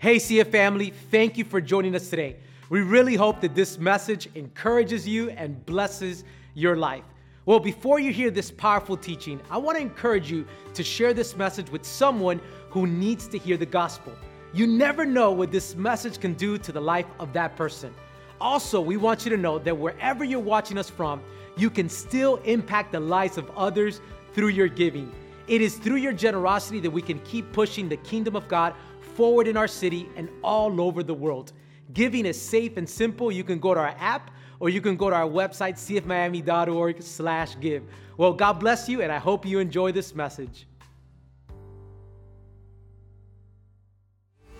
Hey, CF family, thank you for joining us today. We really hope that this message encourages you and blesses your life. Well, before you hear this powerful teaching, I want to encourage you to share this message with someone who needs to hear the gospel. You never know what this message can do to the life of that person. Also, we want you to know that wherever you're watching us from, you can still impact the lives of others through your giving. It is through your generosity that we can keep pushing the kingdom of God forward in our city and all over the world. Giving is safe and simple. You can go to our app or you can go to our website, cfmiami.org slash give. Well, God bless you, and I hope you enjoy this message.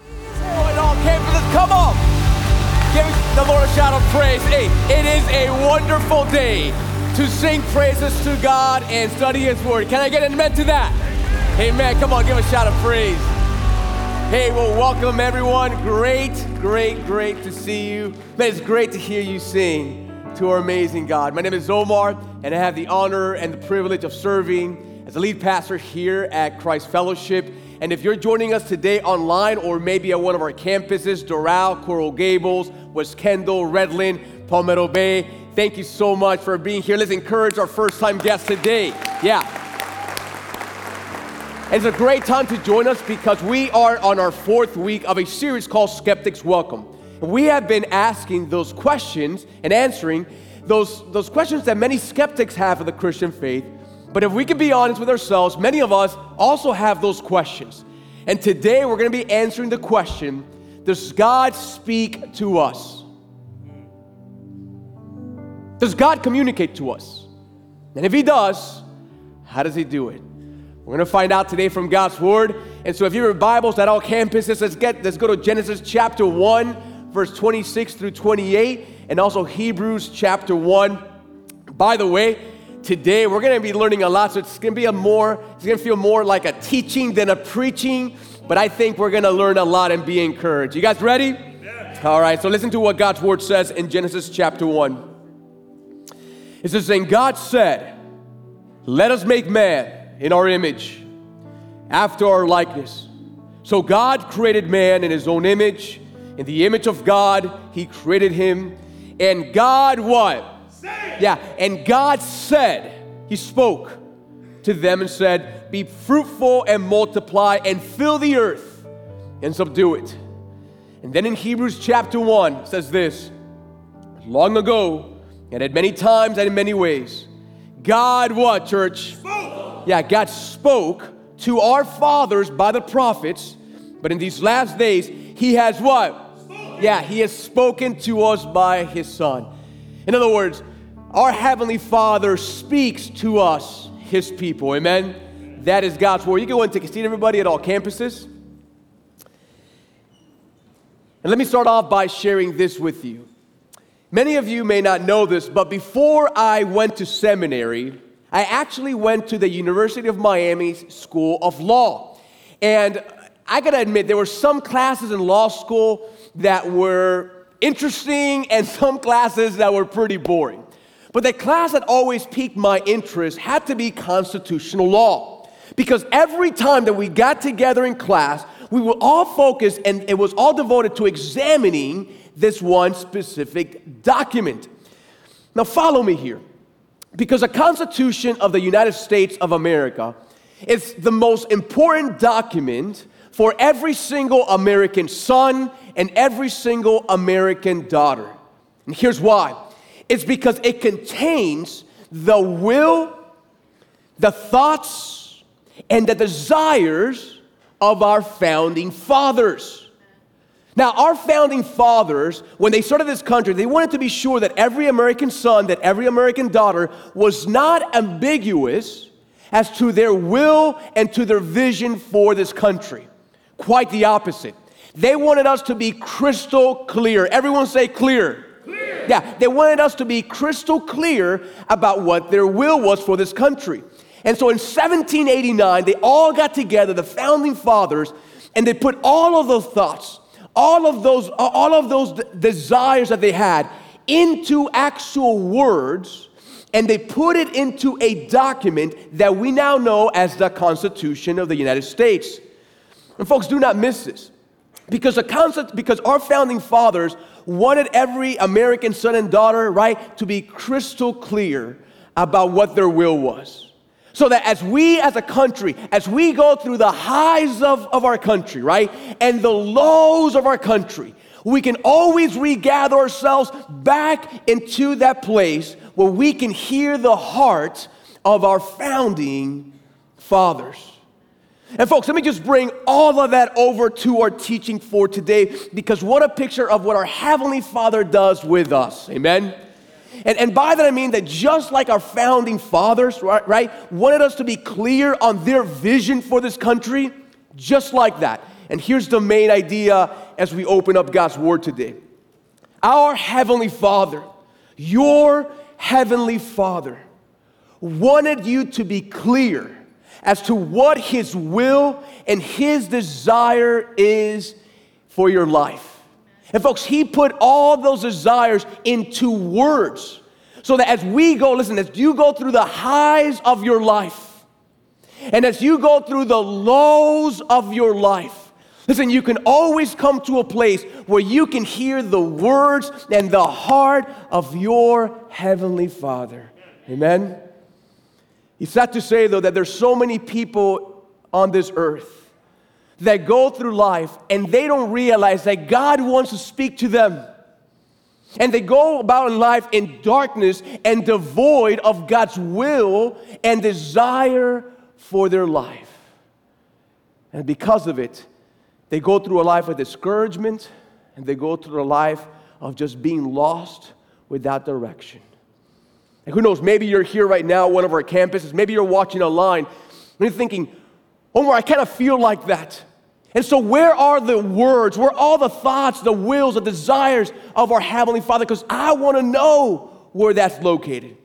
It all came to this. Come on. Give the Lord a shout of praise. Hey, it is a wonderful day to sing praises to God and study His Word. Can I get an amen to that? Amen. Come on, give a shout of praise. Hey, well, welcome everyone. Great, great, great to see you. Man, it's great to hear you sing to our amazing God. My name is Omar, and I have the honor and the privilege of serving as a lead pastor here at Christ Fellowship. And if you're joining us today online or maybe at one of our campuses, Doral, Coral Gables, West Kendall, Redland, Palmetto Bay, thank you so much for being here. Let's encourage our first time guests today. Yeah. It's a great time to join us because we are on our fourth week of a series called Skeptics Welcome. We have been asking those questions and answering those, those questions that many skeptics have of the Christian faith. But if we can be honest with ourselves, many of us also have those questions. And today we're going to be answering the question Does God speak to us? Does God communicate to us? And if He does, how does He do it? We're going to find out today from God's Word. And so if you have Bibles at all campuses, let's get let's go to Genesis chapter 1, verse 26 through 28, and also Hebrews chapter 1. By the way, today we're going to be learning a lot, so it's going to be a more, it's going to feel more like a teaching than a preaching, but I think we're going to learn a lot and be encouraged. You guys ready? Yeah. All right, so listen to what God's Word says in Genesis chapter 1. It says, And God said, Let us make man in our image, after our likeness. So God created man in his own image. In the image of God, he created him. And God what? Say. Yeah, and God said, he spoke to them and said, Be fruitful and multiply and fill the earth and subdue it. And then in Hebrews chapter 1 says this Long ago, and at many times and in many ways, God what, church? Yeah, God spoke to our fathers by the prophets, but in these last days, He has what? Yeah, He has spoken to us by His Son. In other words, our Heavenly Father speaks to us, His people. Amen? That is God's word. You can go and take a seat, everybody, at all campuses. And let me start off by sharing this with you. Many of you may not know this, but before I went to seminary, I actually went to the University of Miami's School of Law. And I gotta admit, there were some classes in law school that were interesting and some classes that were pretty boring. But the class that always piqued my interest had to be constitutional law. Because every time that we got together in class, we were all focused and it was all devoted to examining this one specific document. Now, follow me here. Because the Constitution of the United States of America is the most important document for every single American son and every single American daughter. And here's why it's because it contains the will, the thoughts, and the desires of our founding fathers. Now, our founding fathers, when they started this country, they wanted to be sure that every American son, that every American daughter was not ambiguous as to their will and to their vision for this country. Quite the opposite. They wanted us to be crystal clear. Everyone say clear. clear. Yeah, they wanted us to be crystal clear about what their will was for this country. And so in 1789, they all got together, the founding fathers, and they put all of those thoughts, all of those, all of those desires that they had into actual words and they put it into a document that we now know as the Constitution of the United States. And folks, do not miss this. Because the concept, because our founding fathers wanted every American son and daughter, right, to be crystal clear about what their will was. So that as we as a country, as we go through the highs of, of our country, right, and the lows of our country, we can always regather ourselves back into that place where we can hear the heart of our founding fathers. And folks, let me just bring all of that over to our teaching for today because what a picture of what our Heavenly Father does with us. Amen. And, and by that I mean that just like our founding fathers, right, right, wanted us to be clear on their vision for this country, just like that. And here's the main idea as we open up God's Word today. Our Heavenly Father, your Heavenly Father, wanted you to be clear as to what His will and His desire is for your life. And folks, He put all those desires into words so that as we go, listen, as you go through the highs of your life and as you go through the lows of your life, Listen, you can always come to a place where you can hear the words and the heart of your Heavenly Father. Amen? It's sad to say, though, that there's so many people on this earth that go through life and they don't realize that God wants to speak to them. And they go about in life in darkness and devoid of God's will and desire for their life. And because of it, they go through a life of discouragement and they go through a life of just being lost without direction. And who knows, maybe you're here right now, one of our campuses, maybe you're watching online, and you're thinking, Omar, I kind of feel like that. And so, where are the words? Where are all the thoughts, the wills, the desires of our Heavenly Father? Because I want to know where that's located.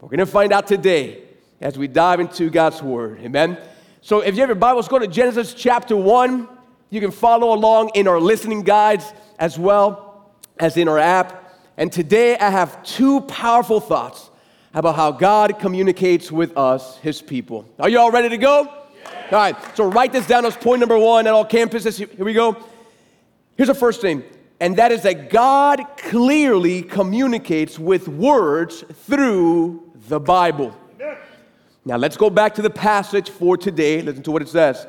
We're going to find out today as we dive into God's Word. Amen. So, if you have your Bibles, go to Genesis chapter 1. You can follow along in our listening guides as well as in our app. And today I have two powerful thoughts about how God communicates with us, His people. Are you all ready to go? All right, so write this down as point number one at all campuses. Here we go. Here's the first thing, and that is that God clearly communicates with words through the Bible. Now let's go back to the passage for today. Listen to what it says.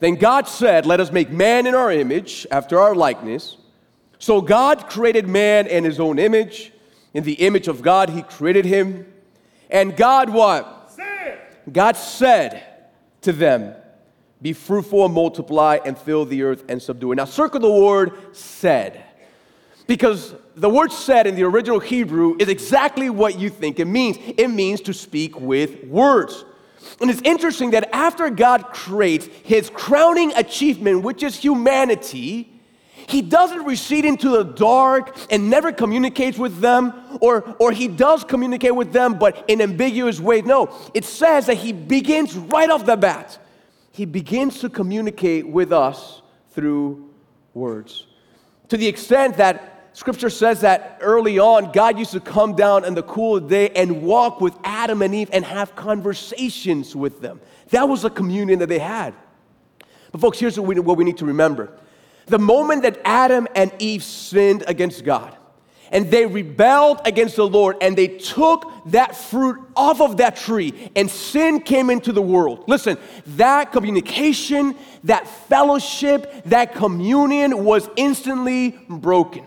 Then God said, Let us make man in our image, after our likeness. So God created man in his own image. In the image of God, he created him. And God what? God said to them, Be fruitful and multiply and fill the earth and subdue it. Now, circle the word said. Because the word said in the original Hebrew is exactly what you think it means. It means to speak with words. And it's interesting that after God creates his crowning achievement, which is humanity, he doesn't recede into the dark and never communicates with them, or, or he does communicate with them, but in ambiguous ways. No, it says that he begins right off the bat. He begins to communicate with us through words. To the extent that Scripture says that early on, God used to come down in the cool of the day and walk with Adam and Eve and have conversations with them. That was a communion that they had. But, folks, here's what we, what we need to remember the moment that Adam and Eve sinned against God, and they rebelled against the Lord and they took that fruit off of that tree and sin came into the world. Listen, that communication, that fellowship, that communion was instantly broken.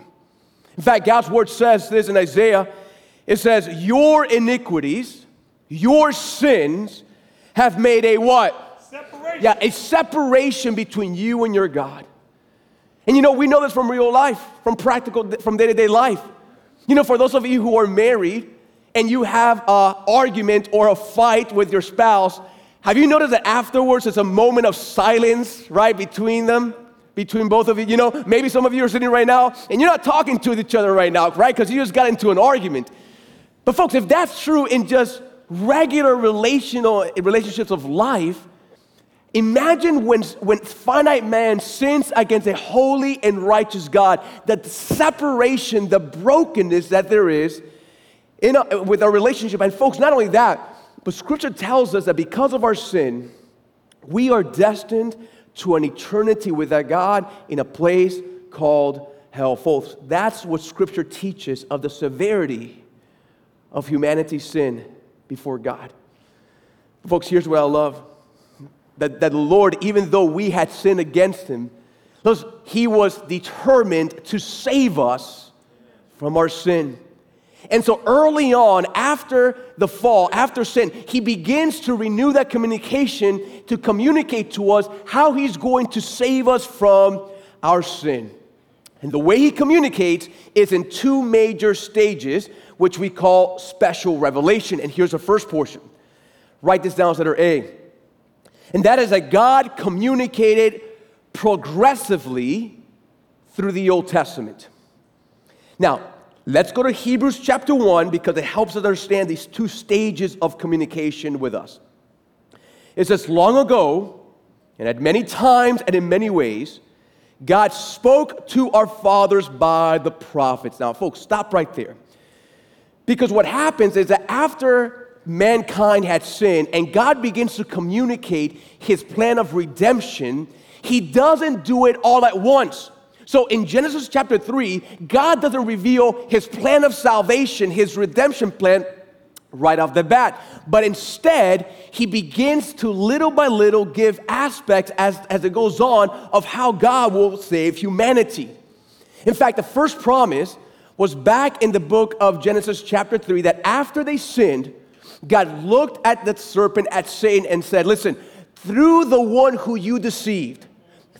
In fact, God's word says this in Isaiah it says, Your iniquities, your sins have made a what? Separation. Yeah, a separation between you and your God. And you know, we know this from real life, from practical, from day to day life. You know, for those of you who are married and you have an argument or a fight with your spouse, have you noticed that afterwards it's a moment of silence, right, between them? between both of you. You know, maybe some of you are sitting right now and you're not talking to each other right now, right? Because you just got into an argument. But folks, if that's true in just regular relational relationships of life, imagine when, when finite man sins against a holy and righteous God, the separation, the brokenness that there is in a, with our relationship. And folks, not only that, but scripture tells us that because of our sin, we are destined to an eternity with that God in a place called hell. Folks, that's what Scripture teaches of the severity of humanity's sin before God. Folks, here's what I love that, that the Lord, even though we had sinned against Him, He was determined to save us from our sin. And so early on, after the fall, after sin, he begins to renew that communication to communicate to us how he's going to save us from our sin. And the way he communicates is in two major stages, which we call special revelation. And here's the first portion. Write this down as letter A. And that is that God communicated progressively through the Old Testament. Now, let's go to Hebrews chapter 1 because it helps us understand these two stages of communication with us. It says, Long ago, and at many times and in many ways, God spoke to our fathers by the prophets. Now, folks, stop right there. Because what happens is that after mankind had sinned and God begins to communicate his plan of redemption, he doesn't do it all at once. So in Genesis chapter 3, God doesn't reveal his plan of salvation, his redemption plan, right off the bat. But instead, he begins to little by little give aspects as, as it goes on of how God will save humanity. In fact, the first promise was back in the book of Genesis, chapter 3, that after they sinned, God looked at the serpent, at Satan, and said, Listen, through the one who you deceived,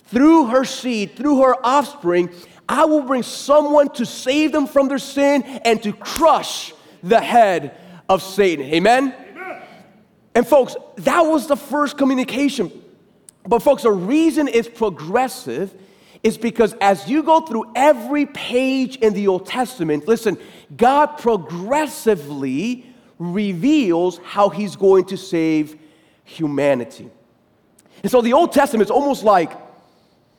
through her seed, through her offspring, I will bring someone to save them from their sin and to crush the head of Satan. Amen? Amen? And folks, that was the first communication. But folks, the reason it's progressive is because as you go through every page in the Old Testament, listen, God progressively reveals how he's going to save humanity. And so the Old Testament is almost like,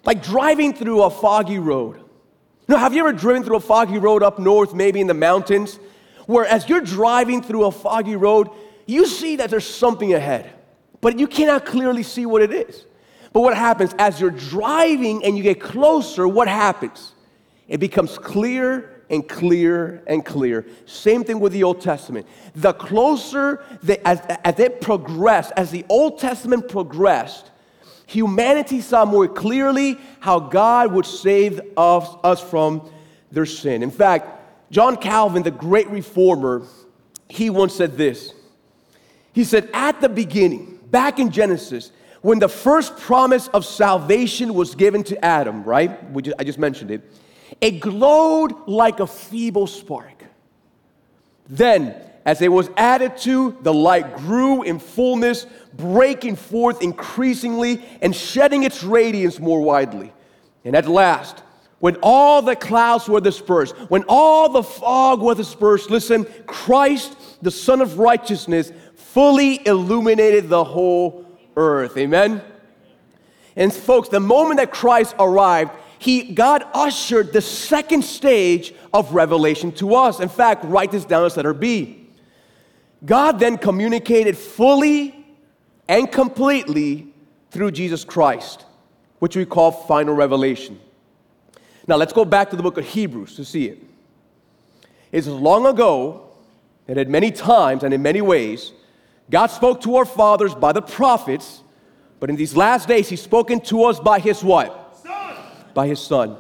like driving through a foggy road. You know, have you ever driven through a foggy road up north, maybe in the mountains? where as you're driving through a foggy road, you see that there's something ahead, but you cannot clearly see what it is. But what happens as you're driving and you get closer, what happens? It becomes clear and clear and clear. Same thing with the Old Testament. The closer, the, as, as it progressed, as the Old Testament progressed, humanity saw more clearly how God would save us, us from their sin. In fact, John Calvin, the great reformer, he once said this. He said, At the beginning, back in Genesis, when the first promise of salvation was given to Adam, right? I just mentioned it, it glowed like a feeble spark. Then, as it was added to, the light grew in fullness, breaking forth increasingly and shedding its radiance more widely. And at last, when all the clouds were dispersed, when all the fog was dispersed, listen, Christ, the Sun of Righteousness, fully illuminated the whole earth. Amen? And folks, the moment that Christ arrived, he, God ushered the second stage of revelation to us. In fact, write this down as letter B. God then communicated fully and completely through Jesus Christ, which we call final revelation. Now let's go back to the book of Hebrews to see it. It's long ago and at many times and in many ways, God spoke to our fathers by the prophets, but in these last days, He's spoken to us by His what? By His Son.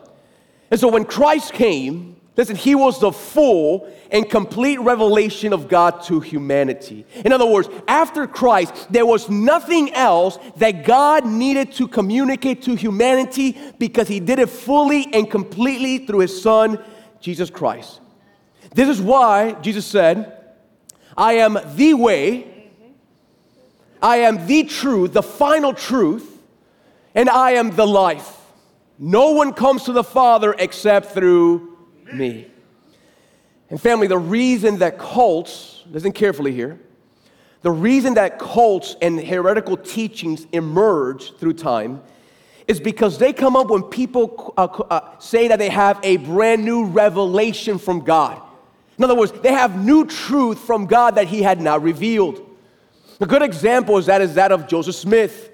And so when Christ came, Listen, he was the full and complete revelation of God to humanity. In other words, after Christ, there was nothing else that God needed to communicate to humanity because he did it fully and completely through his son, Jesus Christ. This is why Jesus said, I am the way, I am the truth, the final truth, and I am the life. No one comes to the Father except through me. And family, the reason that cults, listen carefully here, the reason that cults and heretical teachings emerge through time is because they come up when people uh, uh, say that they have a brand new revelation from God. In other words, they have new truth from God that He had not revealed. A good example is that is that of Joseph Smith.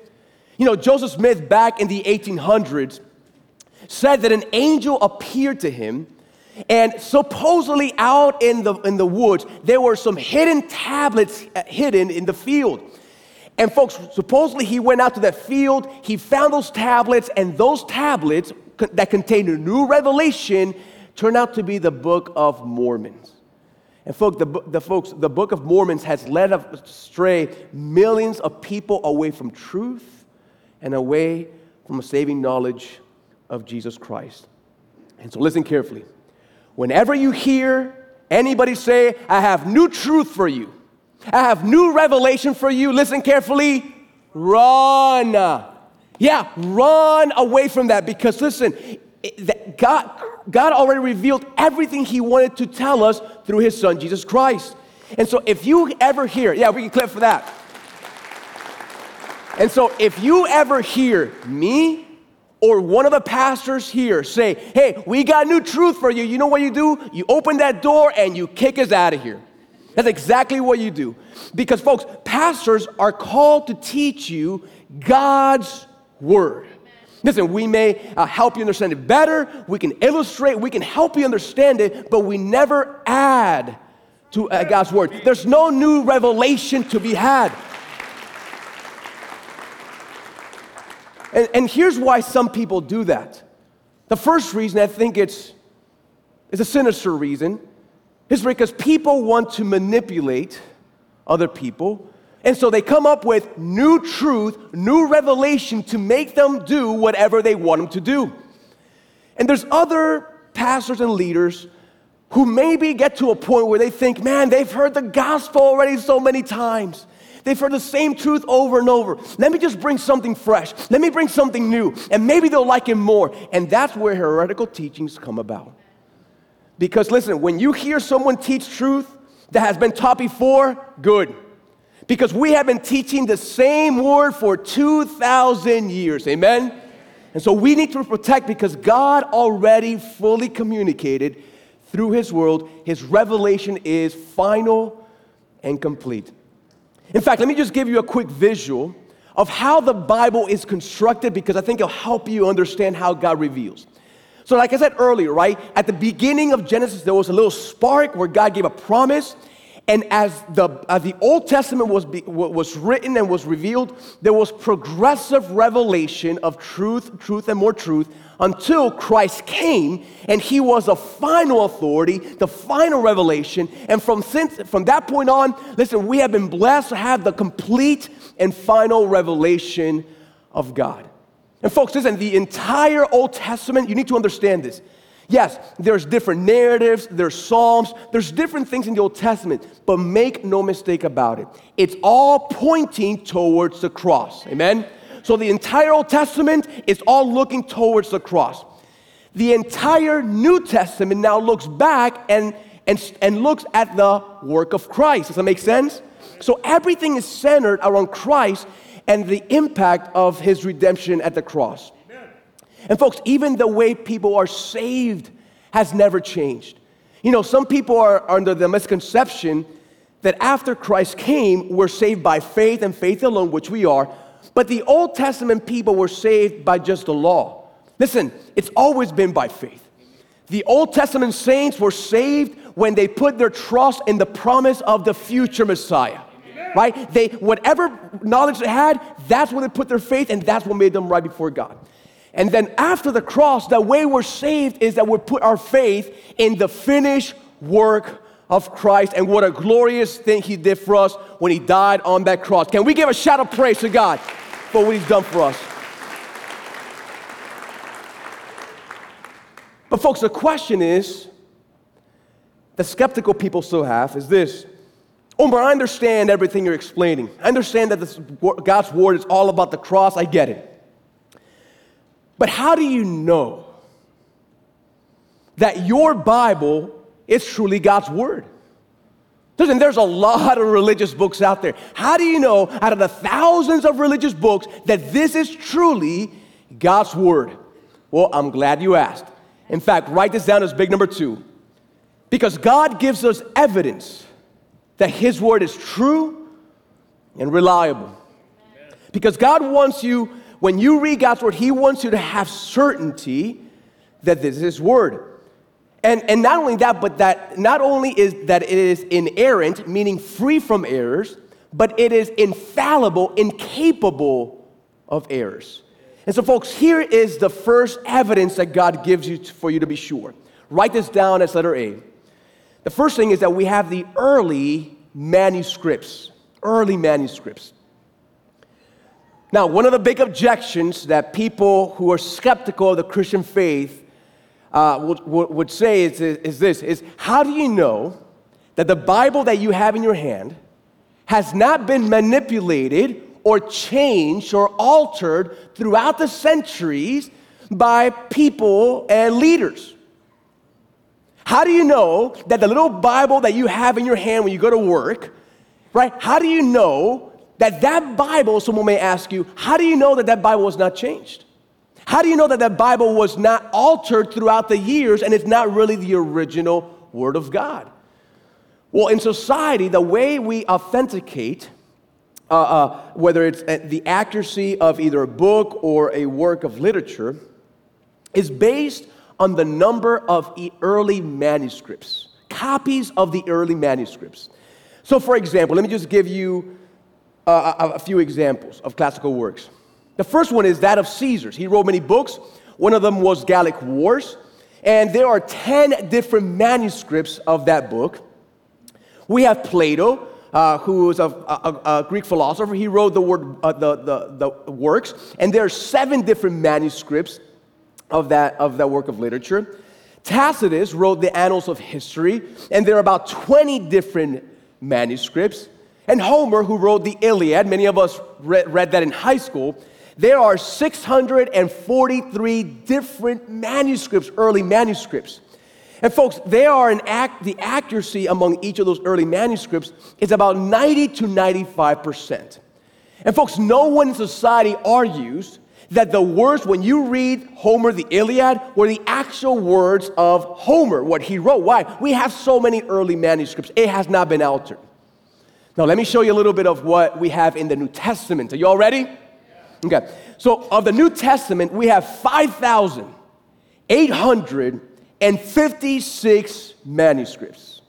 You know, Joseph Smith back in the 1800s said that an angel appeared to him and supposedly out in the, in the woods, there were some hidden tablets uh, hidden in the field. And folks, supposedly he went out to that field, he found those tablets, and those tablets that contained a new revelation turned out to be the Book of Mormons. And folks, the, the, folks, the Book of Mormons has led astray millions of people away from truth and away from a saving knowledge of Jesus Christ. And so listen carefully. Whenever you hear anybody say, I have new truth for you, I have new revelation for you, listen carefully, run. Yeah, run away from that because listen, God, God already revealed everything He wanted to tell us through His Son, Jesus Christ. And so if you ever hear, yeah, we can clap for that. And so if you ever hear me or one of the pastors here say, Hey, we got new truth for you, you know what you do? You open that door and you kick us out of here. That's exactly what you do. Because, folks, pastors are called to teach you God's word. Listen, we may uh, help you understand it better, we can illustrate, we can help you understand it, but we never add to uh, God's word. There's no new revelation to be had. And, and here's why some people do that. The first reason I think it's, it's a sinister reason is because people want to manipulate other people. And so they come up with new truth, new revelation to make them do whatever they want them to do. And there's other pastors and leaders who maybe get to a point where they think, man, they've heard the gospel already so many times. They've heard the same truth over and over. Let me just bring something fresh. Let me bring something new. And maybe they'll like him more. And that's where heretical teachings come about. Because listen, when you hear someone teach truth that has been taught before, good. Because we have been teaching the same word for 2,000 years. Amen? And so we need to protect because God already fully communicated through His world. His revelation is final and complete. In fact, let me just give you a quick visual of how the Bible is constructed because I think it'll help you understand how God reveals. So, like I said earlier, right, at the beginning of Genesis, there was a little spark where God gave a promise. And as the, as the Old Testament was, be, was written and was revealed, there was progressive revelation of truth, truth, and more truth until Christ came and he was a final authority, the final revelation. And from, since, from that point on, listen, we have been blessed to have the complete and final revelation of God. And folks, listen, the entire Old Testament, you need to understand this. Yes, there's different narratives, there's psalms, there's different things in the Old Testament, but make no mistake about it. It's all pointing towards the cross. Amen? So the entire Old Testament is all looking towards the cross. The entire New Testament now looks back and, and, and looks at the work of Christ. Does that make sense? So everything is centered around Christ and the impact of his redemption at the cross. And folks, even the way people are saved has never changed. You know, some people are under the misconception that after Christ came, we're saved by faith and faith alone, which we are, but the Old Testament people were saved by just the law. Listen, it's always been by faith. The Old Testament saints were saved when they put their trust in the promise of the future Messiah. Right? They whatever knowledge they had, that's where they put their faith, and that's what made them right before God. And then after the cross, the way we're saved is that we put our faith in the finished work of Christ and what a glorious thing He did for us when He died on that cross. Can we give a shout of praise to God for what He's done for us? But, folks, the question is the skeptical people still have is this Omar, I understand everything you're explaining. I understand that this, God's word is all about the cross. I get it. But how do you know that your Bible is truly God's Word. Listen, there's a lot of religious books out there. How do you know, out of the thousands of religious books, that this is truly God's Word? Well, I'm glad you asked. In fact, write this down as big number two. Because God gives us evidence that His Word is true and reliable. Because God wants you, when you read God's word, He wants you to have certainty that this is His word. And, and not only that, but that not only is that it is inerrant, meaning free from errors, but it is infallible, incapable of errors. And so, folks, here is the first evidence that God gives you for you to be sure. Write this down as letter A. The first thing is that we have the early manuscripts. Early manuscripts. Now, one of the big objections that people who are skeptical of the Christian faith uh, would, would, say is, is this is how do you know that the Bible that you have in your hand has not been manipulated or changed or altered throughout the centuries by people and leaders? How do you know that the little Bible that you have in your hand when you go to work, right? How do you know that that Bible, someone may ask you, how do you know that that Bible was not changed? How do you know that that Bible was not altered throughout the years and it's not really the original Word of God? Well, in society, the way we authenticate, uh, uh, whether it's uh, the accuracy of either a book or a work of literature, is based on the number of early manuscripts, copies of the early manuscripts. So, for example, let me just give you uh, a, a few examples of classical works. The first one is that of Caesar's. He wrote many books. One of them was Gallic Wars, and there are 10 different manuscripts of that book. We have Plato, uh, who was a, a, a, Greek philosopher. He wrote the, word, uh, the, the, the works, and there are seven different manuscripts of that, of that work of literature. Tacitus wrote the Annals of History, and there are about 20 different manuscripts. And Homer, who wrote the Iliad, many of us read, read that in high school, there are 643 different manuscripts, early manuscripts. And folks, they are an act, the accuracy among each of those early manuscripts is about 90 to 95%. And folks, no one in society argues that the words, when you read Homer, the Iliad, were the actual words of Homer, what he wrote. Why? We have so many early manuscripts, it has not been altered. Now, let me show you a little bit of what we have in the New Testament. Are you all ready? Okay. So, of the New Testament, we have 5,856 manuscripts.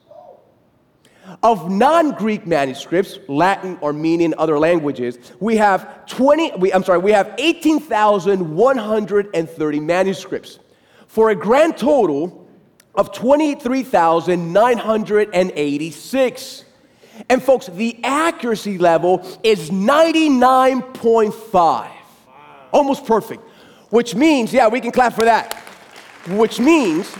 Of non Greek manuscripts, Latin, Armenian, other languages, we have 20, we, I'm sorry, we have 18,130 manuscripts for a grand total of 23,986. And folks, the accuracy level is 99.5, almost perfect, which means, yeah, we can clap for that, which means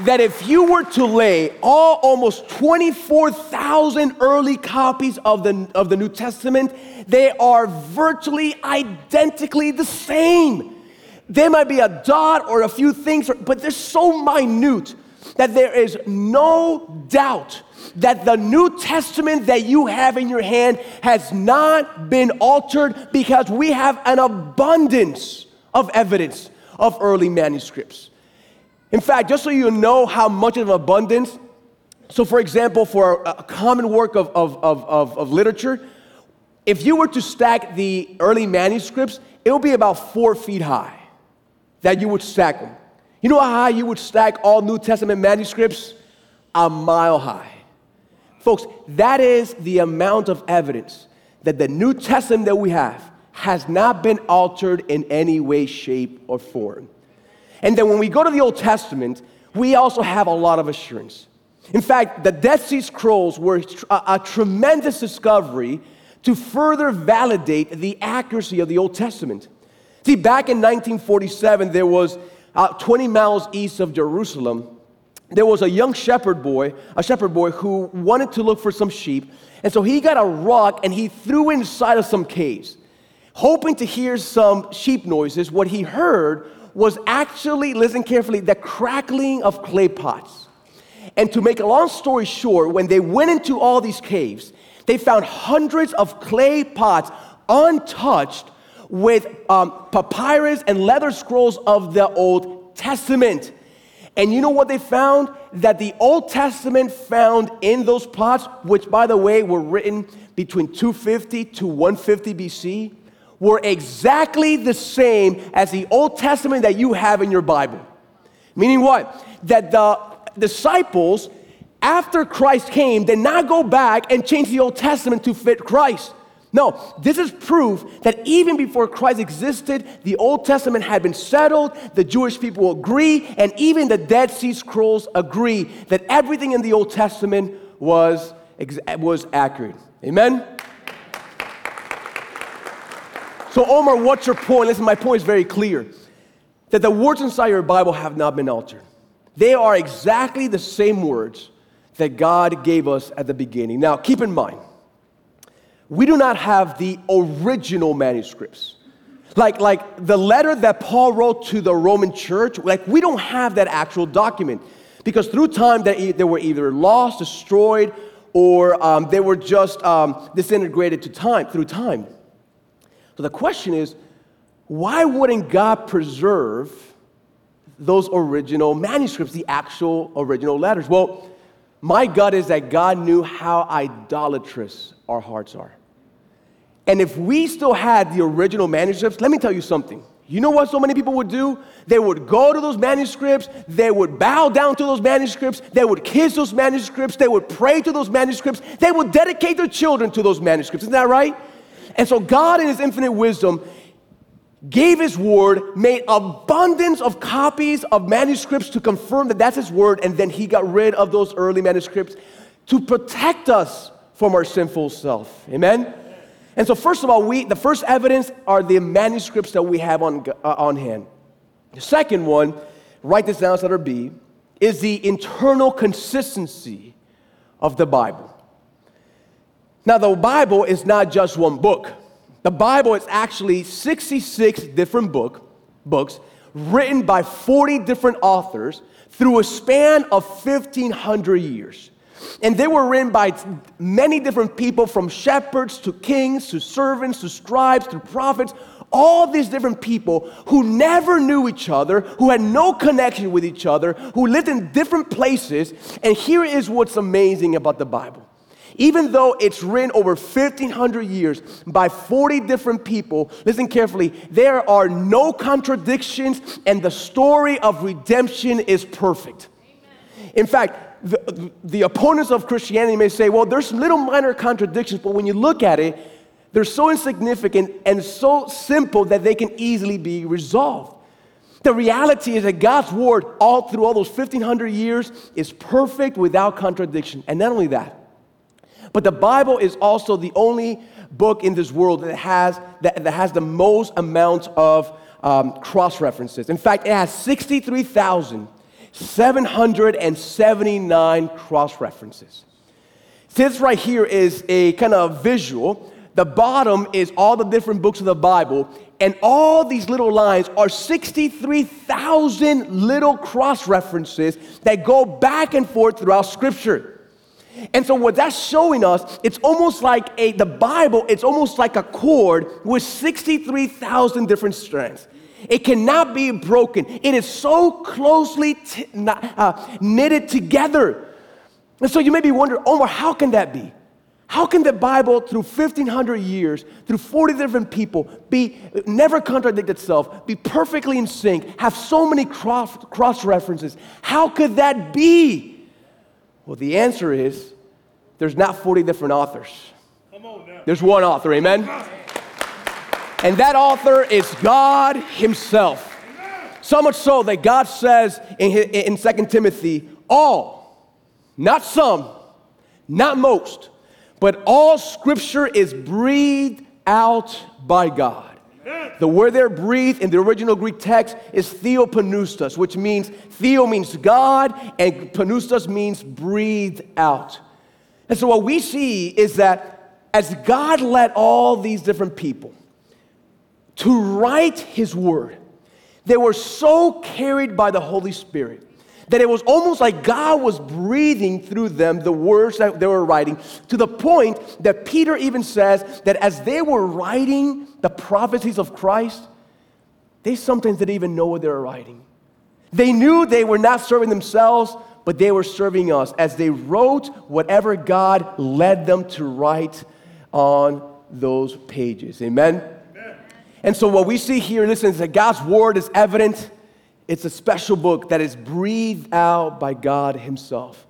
that if you were to lay all almost 24,000 early copies of the, of the New Testament, they are virtually identically the same. There might be a dot or a few things, but they're so minute that there is no doubt that the New Testament that you have in your hand has not been altered because we have an abundance of evidence of early manuscripts. In fact, just so you know how much of an abundance, so for example, for a common work of, of, of, of, literature, if you were to stack the early manuscripts, it would be about four feet high that you would stack them. You know how high you would stack all New Testament manuscripts? A mile high. Folks, that is the amount of evidence that the New Testament that we have has not been altered in any way, shape, or form. And then when we go to the Old Testament, we also have a lot of assurance. In fact, the Dead Sea Scrolls were a, a tremendous discovery to further validate the accuracy of the Old Testament. See, back in 1947, there was uh, 20 miles east of Jerusalem, there was a young shepherd boy, a shepherd boy who wanted to look for some sheep. And so he got a rock and he threw inside of some caves, hoping to hear some sheep noises. What he heard was actually, listen carefully, the crackling of clay pots. And to make a long story short, when they went into all these caves, they found hundreds of clay pots untouched with um, papyrus and leather scrolls of the Old Testament. And you know what they found? That the Old Testament found in those plots, which by the way were written between 250 to 150 BC, were exactly the same as the Old Testament that you have in your Bible. Meaning what? That the disciples, after Christ came, did not go back and change the Old Testament to fit Christ. No, this is proof that even before Christ existed, the Old Testament had been settled, the Jewish people agree, and even the Dead Sea Scrolls agree that everything in the Old Testament was, was accurate. Amen? So, Omar, what's your point? Listen, my point is very clear that the words inside your Bible have not been altered. They are exactly the same words that God gave us at the beginning. Now, keep in mind, we do not have the original manuscripts. Like, like the letter that Paul wrote to the Roman church, like we don't have that actual document because through time they, they were either lost, destroyed, or um, they were just um, disintegrated to time through time. So the question is, why wouldn't God preserve those original manuscripts, the actual original letters? Well, my gut is that God knew how idolatrous our hearts are. And if we still had the original manuscripts, let me tell you something. You know what so many people would do? They would go to those manuscripts, they would bow down to those manuscripts, they would kiss those manuscripts, they would pray to those manuscripts, they would dedicate their children to those manuscripts. Isn't that right? And so God, in His infinite wisdom, gave His word, made abundance of copies of manuscripts to confirm that that's His word, and then He got rid of those early manuscripts to protect us from our sinful self. Amen? And so, first of all, we, the first evidence are the manuscripts that we have on, uh, on hand. The second one, write this down letter B, is the internal consistency of the Bible. Now, the Bible is not just one book. The Bible is actually 66 different book, books written by 40 different authors through a span of 1,500 years. And they were written by many different people from shepherds to kings to servants to scribes to prophets, all these different people who never knew each other, who had no connection with each other, who lived in different places. And here is what's amazing about the Bible. Even though it's written over 1,500 years by 40 different people, listen carefully, there are no contradictions, and the story of redemption is perfect. In fact, the, the opponents of Christianity may say, well, there's little minor contradictions, but when you look at it, they're so insignificant and so simple that they can easily be resolved. The reality is that God's word, all through all those 1500 years, is perfect without contradiction. And not only that, but the Bible is also the only book in this world that has, that, that has the most amount of um, cross references. In fact, it has 63,779 cross references. This right here is a kind of visual. The bottom is all the different books of the Bible, and all these little lines are 63,000 little cross references that go back and forth throughout Scripture. And so what that's showing us, it's almost like a the Bible, it's almost like a cord with 63,000 different strands. It cannot be broken. It is so closely t- uh, knitted together. And so you may be wondering, Omar, how can that be? How can the Bible, through 1,500 years, through 40 different people, be never contradict itself, be perfectly in sync, have so many cross, cross references? How could that be? Well, the answer is there's not 40 different authors. There's one author, amen? And that author is God Himself. So much so that God says in, in 2 Timothy, all, not some, not most, but all scripture is breathed out by God. The word there, breathe, in the original Greek text is theopneustos, which means, theo means God, and pneustos means breathed out. And so what we see is that as God led all these different people to write his word, they were so carried by the Holy Spirit that it was almost like God was breathing through them the words that they were writing to the point that Peter even says that as they were writing the prophecies of Christ, they sometimes didn't even know what they were writing. They knew they were not serving themselves, but they were serving us as they wrote whatever God led them to write on those pages. Amen? And so, what we see here, listen, is that God's word is evident. It's a special book that is breathed out by God Himself.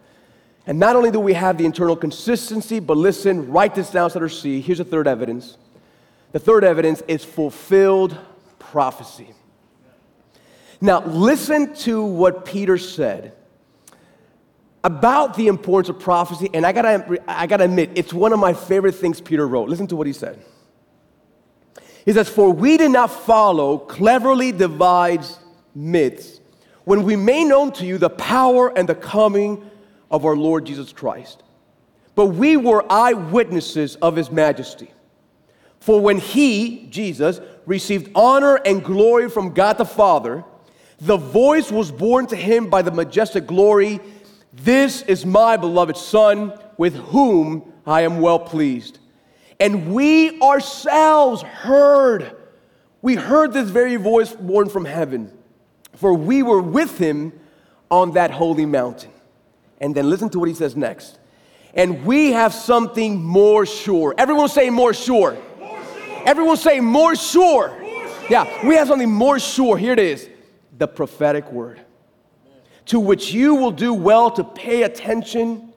And not only do we have the internal consistency, but listen, write this down so that see. Here's the third evidence. The third evidence is fulfilled prophecy. Now, listen to what Peter said about the importance of prophecy, and I gotta, I gotta admit, it's one of my favorite things Peter wrote. Listen to what he said. He says, For we did not follow cleverly devised myths when we made known to you the power and the coming of our Lord Jesus Christ. But we were eyewitnesses of his majesty. For when he, Jesus, received honor and glory from God the Father, the voice was borne to him by the majestic glory This is my beloved Son, with whom I am well pleased. And we ourselves heard, we heard this very voice borne from heaven, for we were with him on that holy mountain. And then listen to what he says next. And we have something more sure. Everyone say more sure. More sure. Everyone say more sure. more sure. Yeah, we have something more sure. Here it is the prophetic word, to which you will do well to pay attention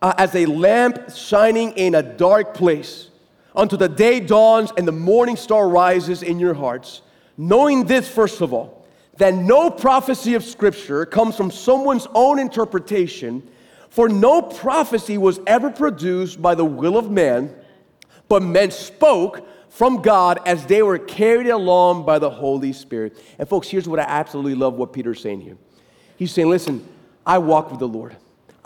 uh, as a lamp shining in a dark place until the day dawns and the morning star rises in your hearts. Knowing this, first of all, that no prophecy of Scripture comes from someone's own interpretation, for no prophecy was ever produced by the will of man, but men spoke from God as they were carried along by the Holy Spirit. And, folks, here's what I absolutely love what Peter's saying here. He's saying, Listen, I walk with the Lord.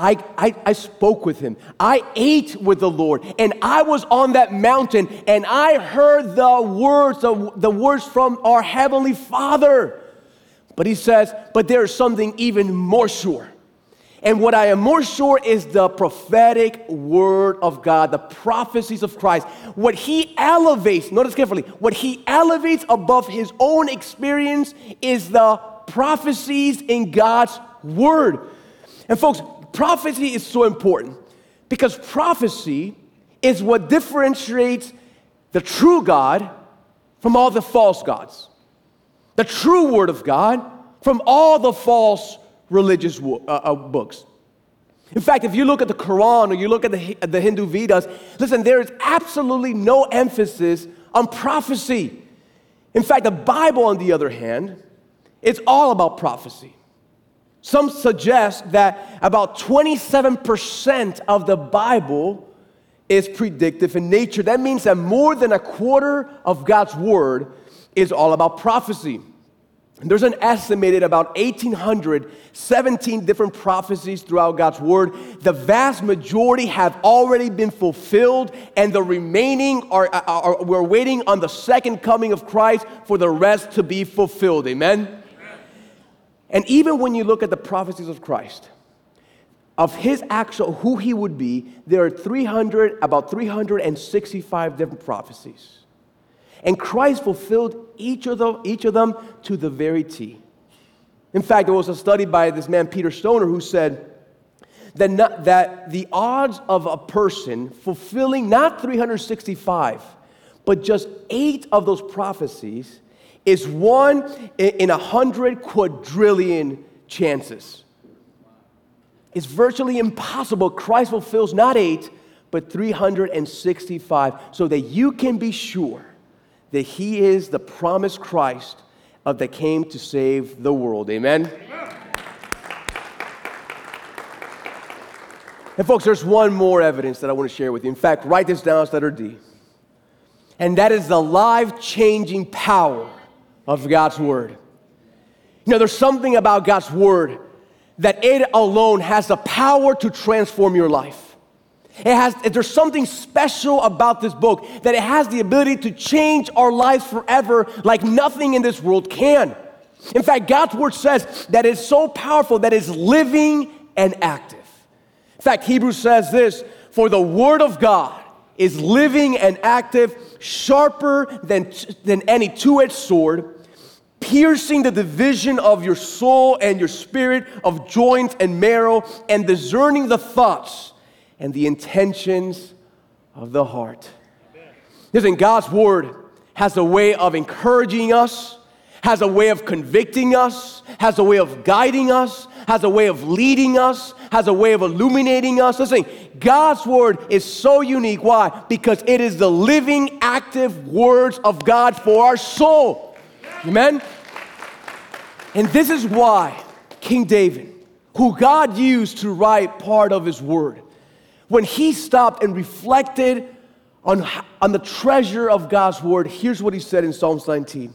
I, I, I, spoke with him. I ate with the Lord. And I was on that mountain and I heard the words, the, the words from our Heavenly Father. But he says, but there's something even more sure. And what I am more sure is the prophetic word of God, the prophecies of Christ. What he elevates, notice carefully, what he elevates above his own experience is the prophecies in God's word. And folks, prophecy is so important because prophecy is what differentiates the true God from all the false gods the true Word of God, from all the false religious uh, uh, books. In fact, if you look at the Quran or you look at the, the Hindu Vedas, listen, there is absolutely no emphasis on prophecy. In fact, the Bible, on the other hand, it's all about prophecy. Some suggest that about 27% of the Bible is predictive in nature. That means that more than a quarter of God's word is all about prophecy. There's an estimated about 1,817 different prophecies throughout God's Word. The vast majority have already been fulfilled, and the remaining are, are, are, we're waiting on the second coming of Christ for the rest to be fulfilled. Amen? And even when you look at the prophecies of Christ, of his actual who he would be, there are 300, about 365 different prophecies. And Christ fulfilled each of them, each of them to the very T. In fact, there was a study by this man, Peter Stoner, who said that, not, that the odds of a person fulfilling not 365, but just eight of those prophecies is one in a hundred quadrillion chances. It's virtually impossible. Christ fulfills not eight, but 365, so that you can be sure that he is the promised Christ of that came to save the world. Amen? And folks, there's one more evidence that I want to share with you. In fact, write this down letter D. And that is the life changing power of God's Word. You know, there's something about God's Word that it alone has the power to transform your life. It has, there's something special about this book that it has the ability to change our lives forever like nothing in this world can. In fact, God's word says that it's so powerful that it's living and active. In fact, Hebrews says this for the word of God is living and active, sharper than, than any two edged sword, piercing the division of your soul and your spirit, of joints and marrow, and discerning the thoughts and the intentions of the heart. Listen, God's word has a way of encouraging us, has a way of convicting us, has a way of guiding us, has a way of leading us, has a way of illuminating us. Listen, God's word is so unique. Why? Because it is the living, active words of God for our soul. Amen? And this is why King David, who God used to write part of his word, when he stopped and reflected on, on the treasure of God's word, here's what he said in Psalms 19.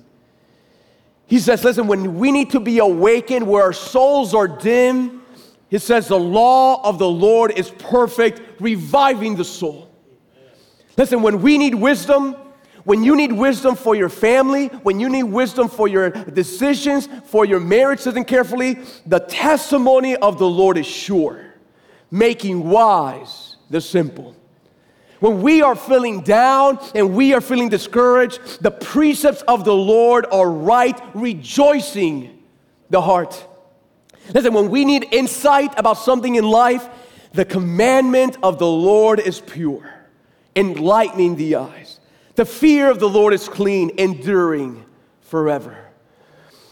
He says, Listen, when we need to be awakened, where our souls are dim, he says, The law of the Lord is perfect, reviving the soul. Listen, when we need wisdom, when you need wisdom for your family, when you need wisdom for your decisions, for your marriage, listen carefully, the testimony of the Lord is sure, making wise the simple. When we are feeling down and we are feeling discouraged, the precepts of the Lord are right, rejoicing the heart. Listen, when we need insight about something in life, the commandment of the Lord is pure, enlightening the eyes. The fear of the Lord is clean, enduring forever.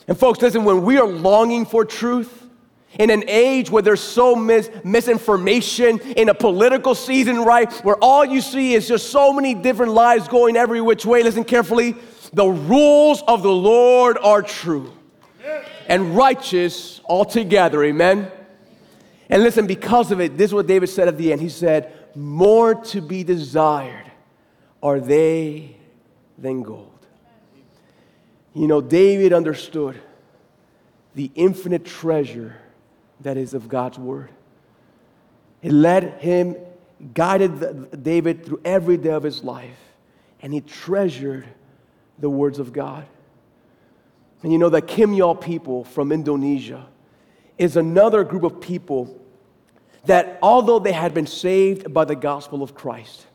And folks, listen, when we are longing for truth, in an age where there's so mis- misinformation, in a political season, right, where all you see is just so many different lies going every which way, listen carefully. The rules of the Lord are true and righteous altogether, amen? And listen, because of it, this is what David said at the end. He said, More to be desired are they than gold. You know, David understood the infinite treasure that is of God's word. It led him, guided David through every day of his life, and he treasured the words of God. And you know, the Kimyal people from Indonesia is another group of people that, although they had been saved by the gospel of Christ,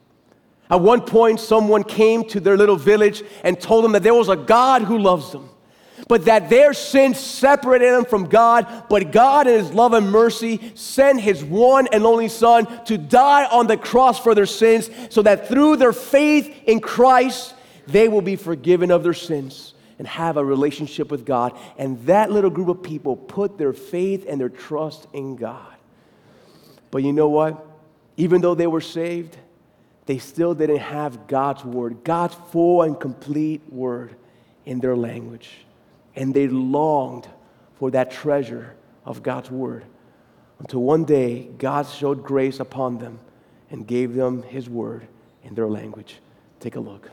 at one point someone came to their little village and told them that there was a God who loves them but that their sins separated them from God. But God, in His love and mercy, sent His one and only Son to die on the cross for their sins, so that through their faith in Christ, they will be forgiven of their sins and have a relationship with God. And that little group of people put their faith and their trust in God. But you know what? Even though they were saved, they still didn't have God's word, God's full and complete word in their language and they longed for that treasure of God's word until one day God showed grace upon them and gave them his word in their language. Take a look.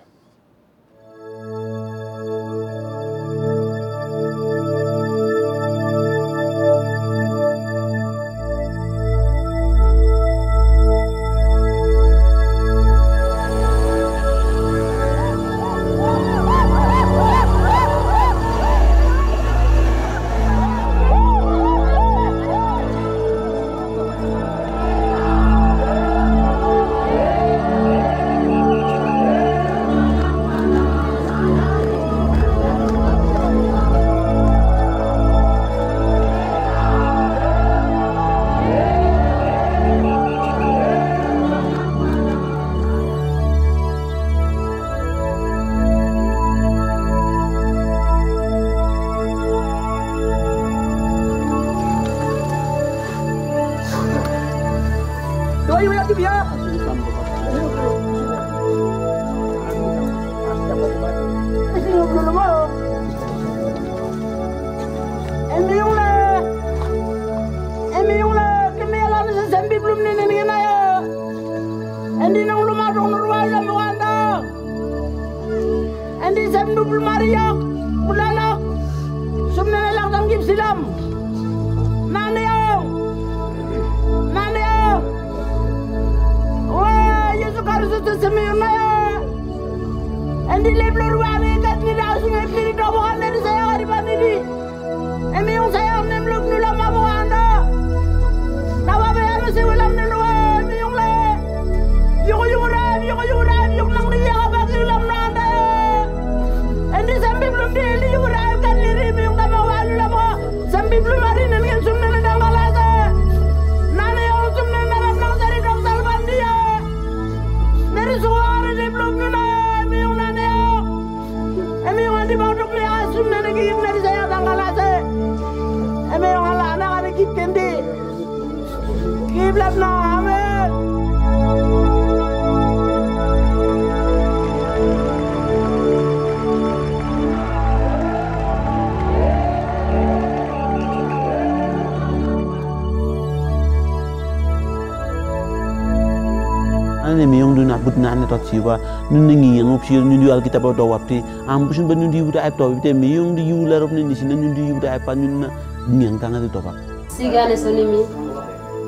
tot siwa nun yang upsir nun di alkitab do wapti. Ampusun ben nun di yuda ayat to bite mi yung di yula nun eh, di sini nun di yuda ayat pan nun na ngiang kanga di toba siga ne sonimi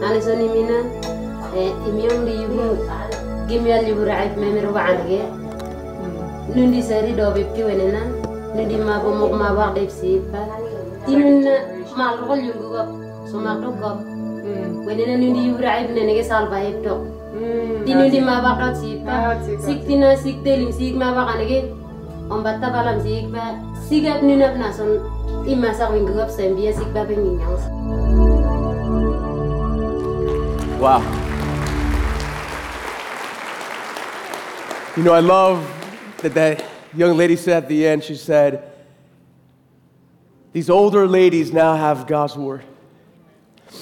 ane sonimi na imi yung di yubu gimi al yubu ayat memir wa ange nun di sari do bipti wenena nun di mabo mok mabo de sipa tinun na malrol yungu gop sumak do gop. Hmm. Wenena nun di yubu ayat nenege salba ayat tinundi mabak dot sipa sik tina sik telim sik mabak anege ombatta balam sik ba. Sigap nunap nason. Imasak wingu gop sembia sik ba penginyang Wow. You know, I love that that young lady said at the end, she said, These older ladies now have God's word.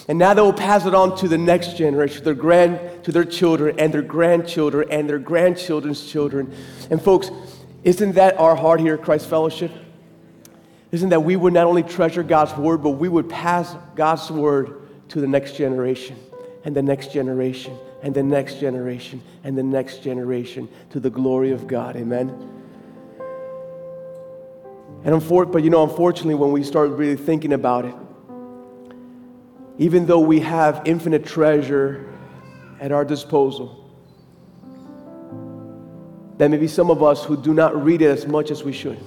And now they will pass it on to the next generation, their grand, to their children and their grandchildren and their grandchildren's children. And folks, isn't that our heart here at Christ Fellowship? Isn't that we would not only treasure God's word, but we would pass God's word to the next generation and the next generation and the next generation and the next generation to the glory of God. Amen. And unfor- but you know, unfortunately, when we start really thinking about it, even though we have infinite treasure at our disposal, there may be some of us who do not read it as much as we should.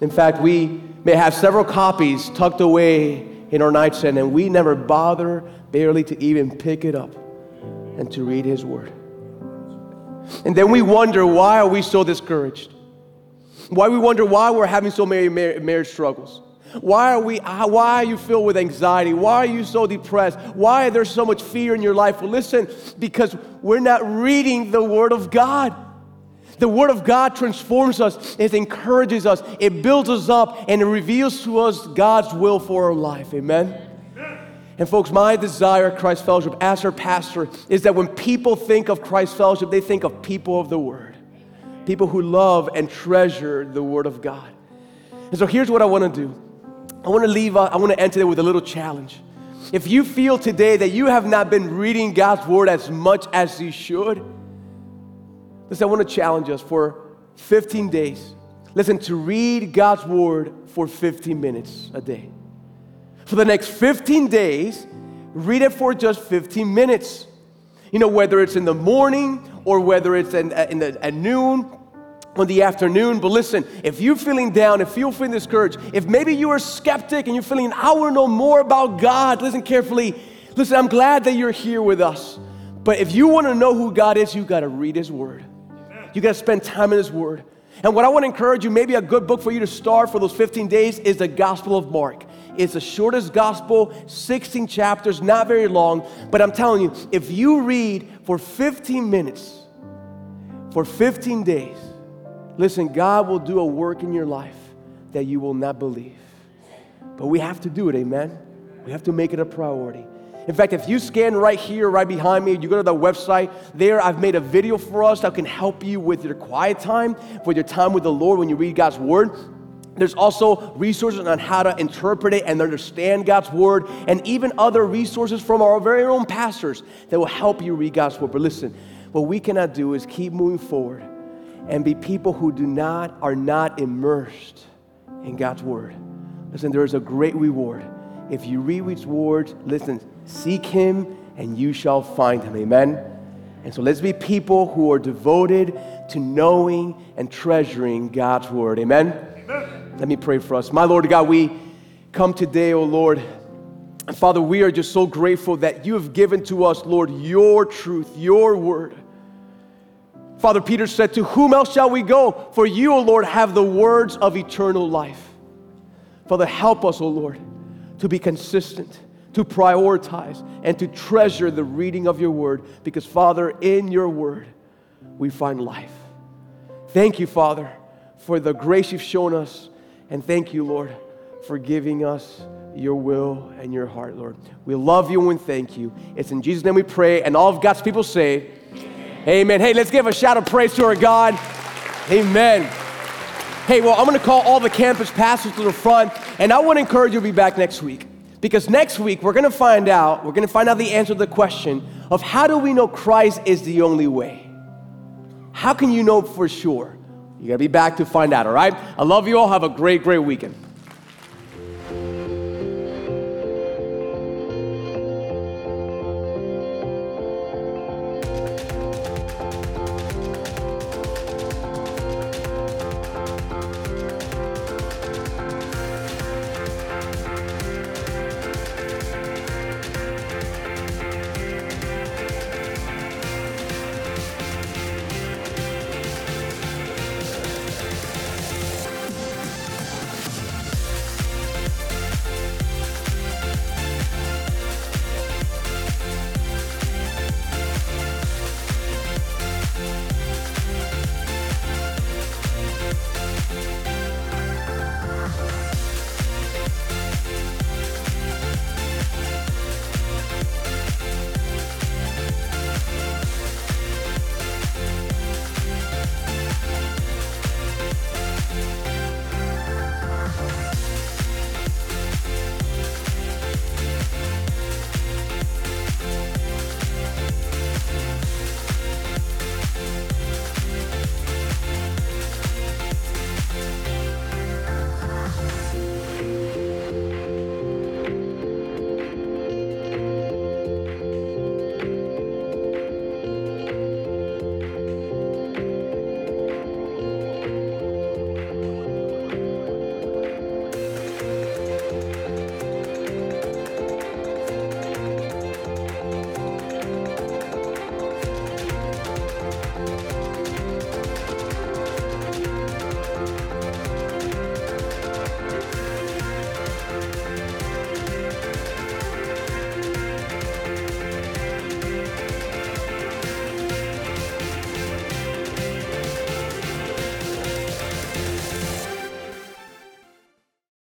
In fact, we may have several copies tucked away in our nightstand, and we never bother barely to even pick it up and to read His Word. And then we wonder why are we so discouraged? Why we wonder why we're having so many marriage struggles. Why are we? uh, Why are you filled with anxiety? Why are you so depressed? Why there's so much fear in your life? Well, listen, because we're not reading the Word of God. The Word of God transforms us, it encourages us, it builds us up, and it reveals to us God's will for our life. Amen? And, folks, my desire at Christ Fellowship as our pastor is that when people think of Christ Fellowship, they think of people of the Word, people who love and treasure the Word of God. And so, here's what I want to do I want to leave, uh, I want to end there with a little challenge. If you feel today that you have not been reading God's Word as much as you should, Listen, I want to challenge us for 15 days. Listen, to read God's Word for 15 minutes a day. For the next 15 days, read it for just 15 minutes. You know, whether it's in the morning or whether it's in, in the, at noon or the afternoon. But listen, if you're feeling down, if you're feeling discouraged, if maybe you are skeptic and you're feeling, I want to know more about God, listen carefully. Listen, I'm glad that you're here with us. But if you want to know who God is, you got to read His Word. You got to spend time in His Word. And what I want to encourage you, maybe a good book for you to start for those 15 days is the Gospel of Mark. It's the shortest gospel, 16 chapters, not very long. But I'm telling you, if you read for 15 minutes, for 15 days, listen, God will do a work in your life that you will not believe. But we have to do it, amen? We have to make it a priority. In fact, if you scan right here, right behind me, you go to the website, there I've made a video for us that can help you with your quiet time, with your time with the Lord when you read God's Word. There's also resources on how to interpret it and understand God's Word, and even other resources from our very own pastors that will help you read God's Word. But listen, what we cannot do is keep moving forward and be people who do not, are not immersed in God's Word. Listen, there is a great reward. If you read His words, listen, seek Him and you shall find Him. Amen? And so let's be people who are devoted to knowing and treasuring God's Word. Amen? Let me pray for us. My Lord God, we come today, oh Lord. Father, we are just so grateful that you have given to us, Lord, your truth, your word. Father, Peter said, To whom else shall we go? For you, O Lord, have the words of eternal life. Father, help us, O Lord, to be consistent, to prioritize, and to treasure the reading of your word, because, Father, in your word, we find life. Thank you, Father, for the grace you've shown us, and thank you, Lord, for giving us your will and your heart, Lord. We love you and thank you. It's in Jesus' name we pray. And all of God's people say. Amen. Hey, let's give a shout of praise to our God. Amen. Hey, well, I'm going to call all the campus pastors to the front, and I want to encourage you to be back next week. Because next week, we're going to find out, we're going to find out the answer to the question of how do we know Christ is the only way? How can you know for sure? You got to be back to find out, all right? I love you all. Have a great, great weekend.